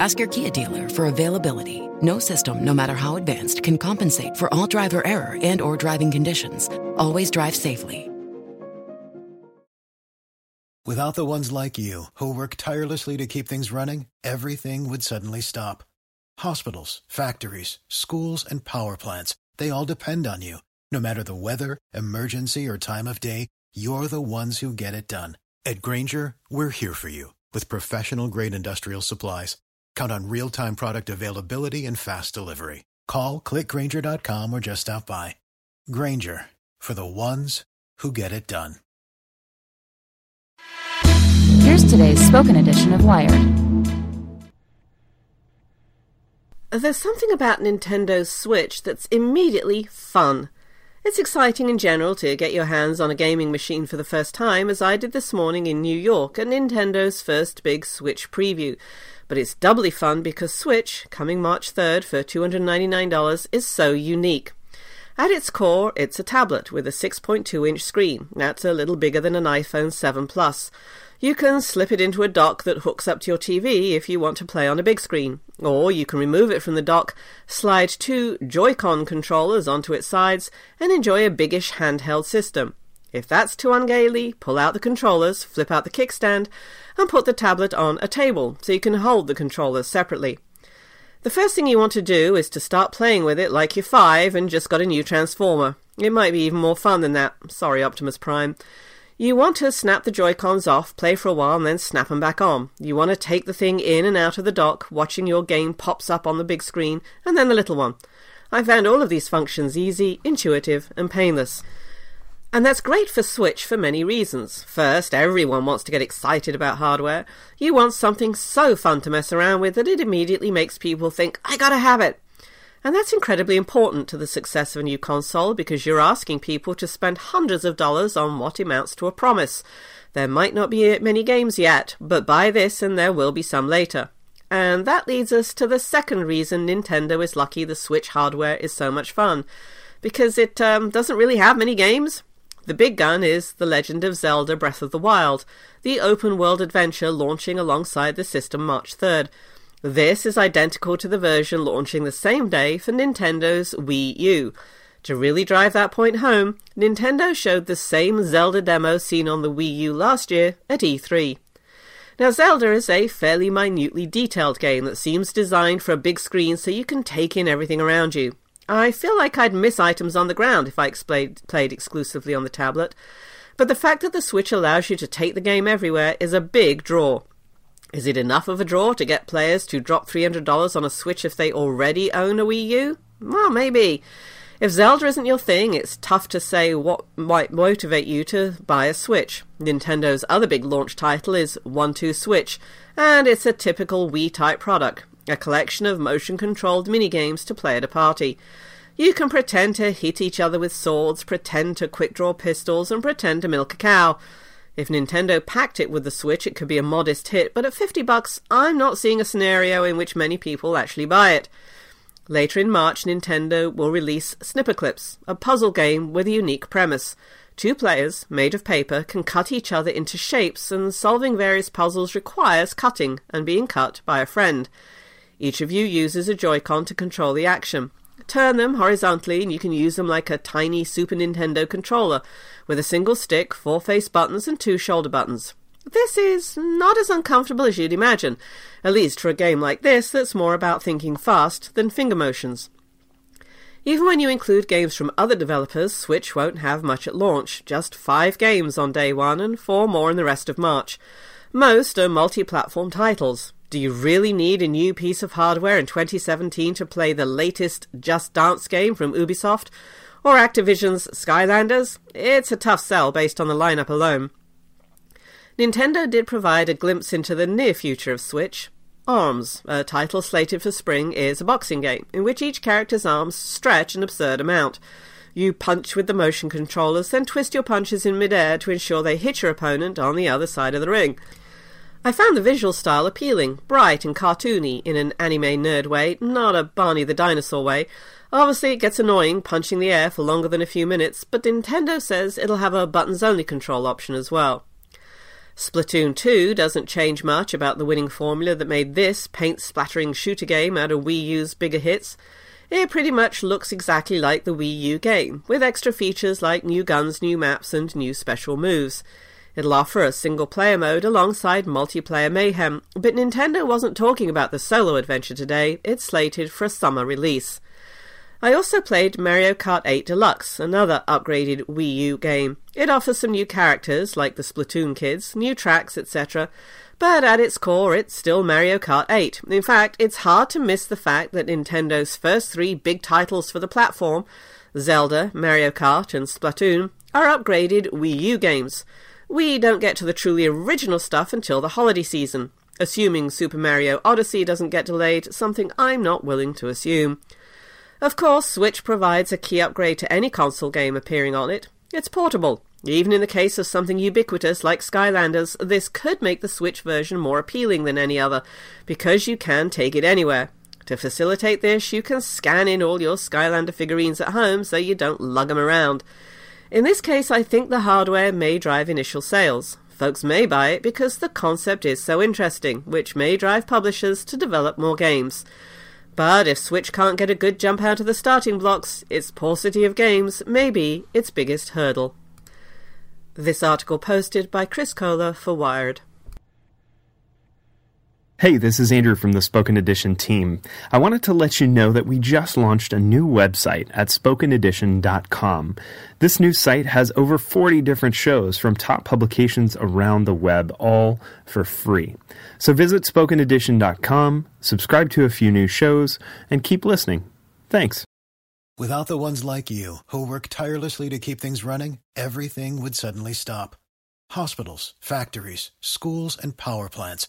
Ask your Kia dealer for availability. No system, no matter how advanced, can compensate for all driver error and or driving conditions. Always drive safely. Without the ones like you, who work tirelessly to keep things running, everything would suddenly stop. Hospitals, factories, schools, and power plants, they all depend on you. No matter the weather, emergency, or time of day, you're the ones who get it done. At Grainger, we're here for you with professional grade industrial supplies. Count on real time product availability and fast delivery. Call clickgrainger.com or just stop by. Grainger for the ones who get it done. Here's today's spoken edition of Wired. There's something about Nintendo's Switch that's immediately fun. It's exciting in general to get your hands on a gaming machine for the first time, as I did this morning in New York at Nintendo's first big Switch preview. But it's doubly fun because Switch, coming March 3rd for $299, is so unique. At its core, it's a tablet with a 6.2 inch screen. That's a little bigger than an iPhone 7 Plus. You can slip it into a dock that hooks up to your TV if you want to play on a big screen, or you can remove it from the dock, slide two Joy-Con controllers onto its sides, and enjoy a biggish handheld system. If that's too ungainly, pull out the controllers, flip out the kickstand, and put the tablet on a table so you can hold the controllers separately. The first thing you want to do is to start playing with it like you're five and just got a new Transformer. It might be even more fun than that. Sorry, Optimus Prime. You want to snap the Joy-Cons off, play for a while, and then snap them back on. You want to take the thing in and out of the dock, watching your game pops up on the big screen, and then the little one. I found all of these functions easy, intuitive, and painless. And that's great for Switch for many reasons. First, everyone wants to get excited about hardware. You want something so fun to mess around with that it immediately makes people think, I gotta have it. And that's incredibly important to the success of a new console because you're asking people to spend hundreds of dollars on what amounts to a promise. There might not be many games yet, but buy this and there will be some later. And that leads us to the second reason Nintendo is lucky the Switch hardware is so much fun. Because it um, doesn't really have many games. The big gun is The Legend of Zelda Breath of the Wild, the open world adventure launching alongside the system March 3rd. This is identical to the version launching the same day for Nintendo's Wii U. To really drive that point home, Nintendo showed the same Zelda demo seen on the Wii U last year at E3. Now, Zelda is a fairly minutely detailed game that seems designed for a big screen so you can take in everything around you. I feel like I'd miss items on the ground if I explayed, played exclusively on the tablet, but the fact that the Switch allows you to take the game everywhere is a big draw. Is it enough of a draw to get players to drop $300 on a Switch if they already own a Wii U? Well, maybe. If Zelda isn't your thing, it's tough to say what might motivate you to buy a Switch. Nintendo's other big launch title is 1-2 Switch, and it's a typical Wii type product, a collection of motion controlled minigames to play at a party. You can pretend to hit each other with swords, pretend to quick draw pistols, and pretend to milk a cow. If Nintendo packed it with the Switch, it could be a modest hit, but at 50 bucks, I'm not seeing a scenario in which many people actually buy it. Later in March, Nintendo will release Snipperclips, a puzzle game with a unique premise. Two players, made of paper, can cut each other into shapes, and solving various puzzles requires cutting and being cut by a friend. Each of you uses a Joy-Con to control the action. Turn them horizontally, and you can use them like a tiny Super Nintendo controller, with a single stick, four face buttons, and two shoulder buttons. This is not as uncomfortable as you'd imagine, at least for a game like this that's more about thinking fast than finger motions. Even when you include games from other developers, Switch won't have much at launch, just five games on day one and four more in the rest of March. Most are multi platform titles. Do you really need a new piece of hardware in 2017 to play the latest Just Dance game from Ubisoft? Or Activision's Skylanders? It's a tough sell based on the lineup alone. Nintendo did provide a glimpse into the near future of Switch. Arms, a title slated for spring, is a boxing game in which each character's arms stretch an absurd amount. You punch with the motion controllers, then twist your punches in midair to ensure they hit your opponent on the other side of the ring. I found the visual style appealing, bright and cartoony in an anime nerd way, not a Barney the dinosaur way. Obviously, it gets annoying punching the air for longer than a few minutes, but Nintendo says it'll have a buttons only control option as well. Splatoon 2 doesn't change much about the winning formula that made this paint splattering shooter game out of Wii U's bigger hits. It pretty much looks exactly like the Wii U game, with extra features like new guns, new maps, and new special moves. It'll offer a single player mode alongside multiplayer mayhem, but Nintendo wasn't talking about the solo adventure today, it's slated for a summer release. I also played Mario Kart 8 Deluxe, another upgraded Wii U game. It offers some new characters, like the Splatoon kids, new tracks, etc., but at its core, it's still Mario Kart 8. In fact, it's hard to miss the fact that Nintendo's first three big titles for the platform, Zelda, Mario Kart, and Splatoon, are upgraded Wii U games. We don't get to the truly original stuff until the holiday season, assuming Super Mario Odyssey doesn't get delayed, something I'm not willing to assume. Of course, Switch provides a key upgrade to any console game appearing on it. It's portable. Even in the case of something ubiquitous like Skylanders, this could make the Switch version more appealing than any other, because you can take it anywhere. To facilitate this, you can scan in all your Skylander figurines at home so you don't lug them around. In this case, I think the hardware may drive initial sales. Folks may buy it because the concept is so interesting, which may drive publishers to develop more games. But if Switch can't get a good jump out of the starting blocks, its paucity of games may be its biggest hurdle. This article posted by Chris Kohler for Wired. Hey, this is Andrew from the Spoken Edition team. I wanted to let you know that we just launched a new website at spokenedition.com. This new site has over 40 different shows from top publications around the web, all for free. So visit spokenedition.com, subscribe to a few new shows, and keep listening. Thanks. Without the ones like you, who work tirelessly to keep things running, everything would suddenly stop. Hospitals, factories, schools, and power plants,